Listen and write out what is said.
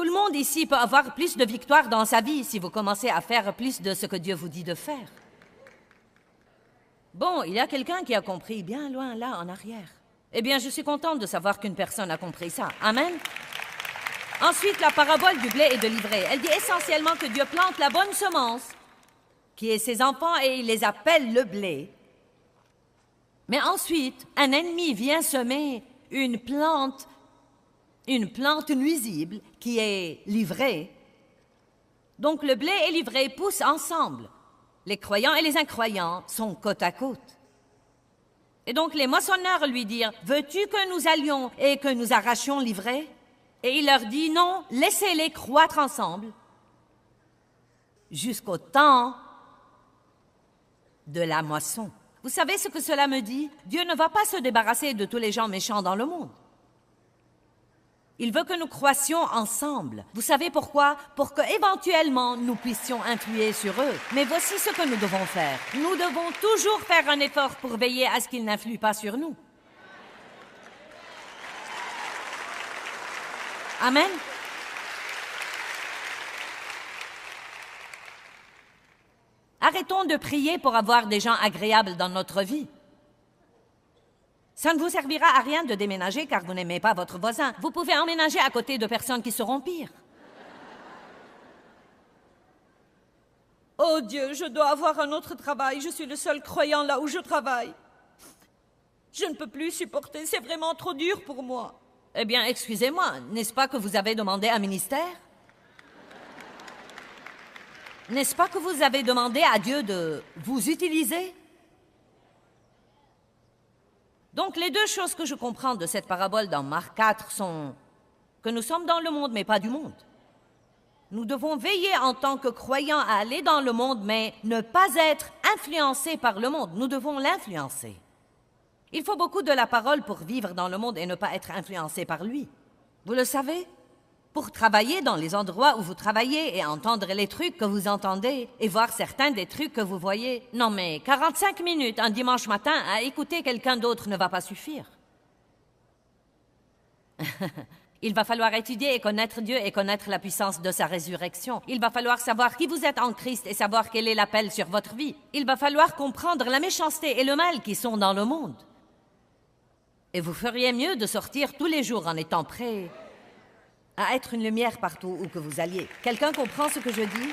Tout le monde ici peut avoir plus de victoires dans sa vie si vous commencez à faire plus de ce que Dieu vous dit de faire. Bon, il y a quelqu'un qui a compris bien loin là en arrière. Eh bien, je suis contente de savoir qu'une personne a compris ça. Amen. Ensuite, la parabole du blé et de l'ivraie. Elle dit essentiellement que Dieu plante la bonne semence, qui est ses enfants, et il les appelle le blé. Mais ensuite, un ennemi vient semer une plante, une plante nuisible, qui est l'ivraie. Donc le blé et l'ivraie poussent ensemble. Les croyants et les incroyants sont côte à côte. Et donc les moissonneurs lui dirent, Veux-tu que nous allions et que nous arrachions l'ivraie Et il leur dit, Non, laissez-les croître ensemble jusqu'au temps de la moisson. Vous savez ce que cela me dit? Dieu ne va pas se débarrasser de tous les gens méchants dans le monde. Il veut que nous croissions ensemble. Vous savez pourquoi? Pour que éventuellement nous puissions influer sur eux. Mais voici ce que nous devons faire. Nous devons toujours faire un effort pour veiller à ce qu'ils n'influent pas sur nous. Amen. Arrêtons de prier pour avoir des gens agréables dans notre vie. Ça ne vous servira à rien de déménager car vous n'aimez pas votre voisin. Vous pouvez emménager à côté de personnes qui seront pires. Oh Dieu, je dois avoir un autre travail. Je suis le seul croyant là où je travaille. Je ne peux plus supporter. C'est vraiment trop dur pour moi. Eh bien, excusez-moi, n'est-ce pas que vous avez demandé un ministère? N'est-ce pas que vous avez demandé à Dieu de vous utiliser? Donc les deux choses que je comprends de cette parabole dans Marc 4 sont que nous sommes dans le monde, mais pas du monde. Nous devons veiller en tant que croyants à aller dans le monde, mais ne pas être influencés par le monde. Nous devons l'influencer. Il faut beaucoup de la parole pour vivre dans le monde et ne pas être influencé par lui. Vous le savez? Pour travailler dans les endroits où vous travaillez et entendre les trucs que vous entendez et voir certains des trucs que vous voyez. Non mais 45 minutes un dimanche matin à écouter quelqu'un d'autre ne va pas suffire. Il va falloir étudier et connaître Dieu et connaître la puissance de sa résurrection. Il va falloir savoir qui vous êtes en Christ et savoir quel est l'appel sur votre vie. Il va falloir comprendre la méchanceté et le mal qui sont dans le monde. Et vous feriez mieux de sortir tous les jours en étant prêt à être une lumière partout où que vous alliez. Quelqu'un comprend ce que je dis?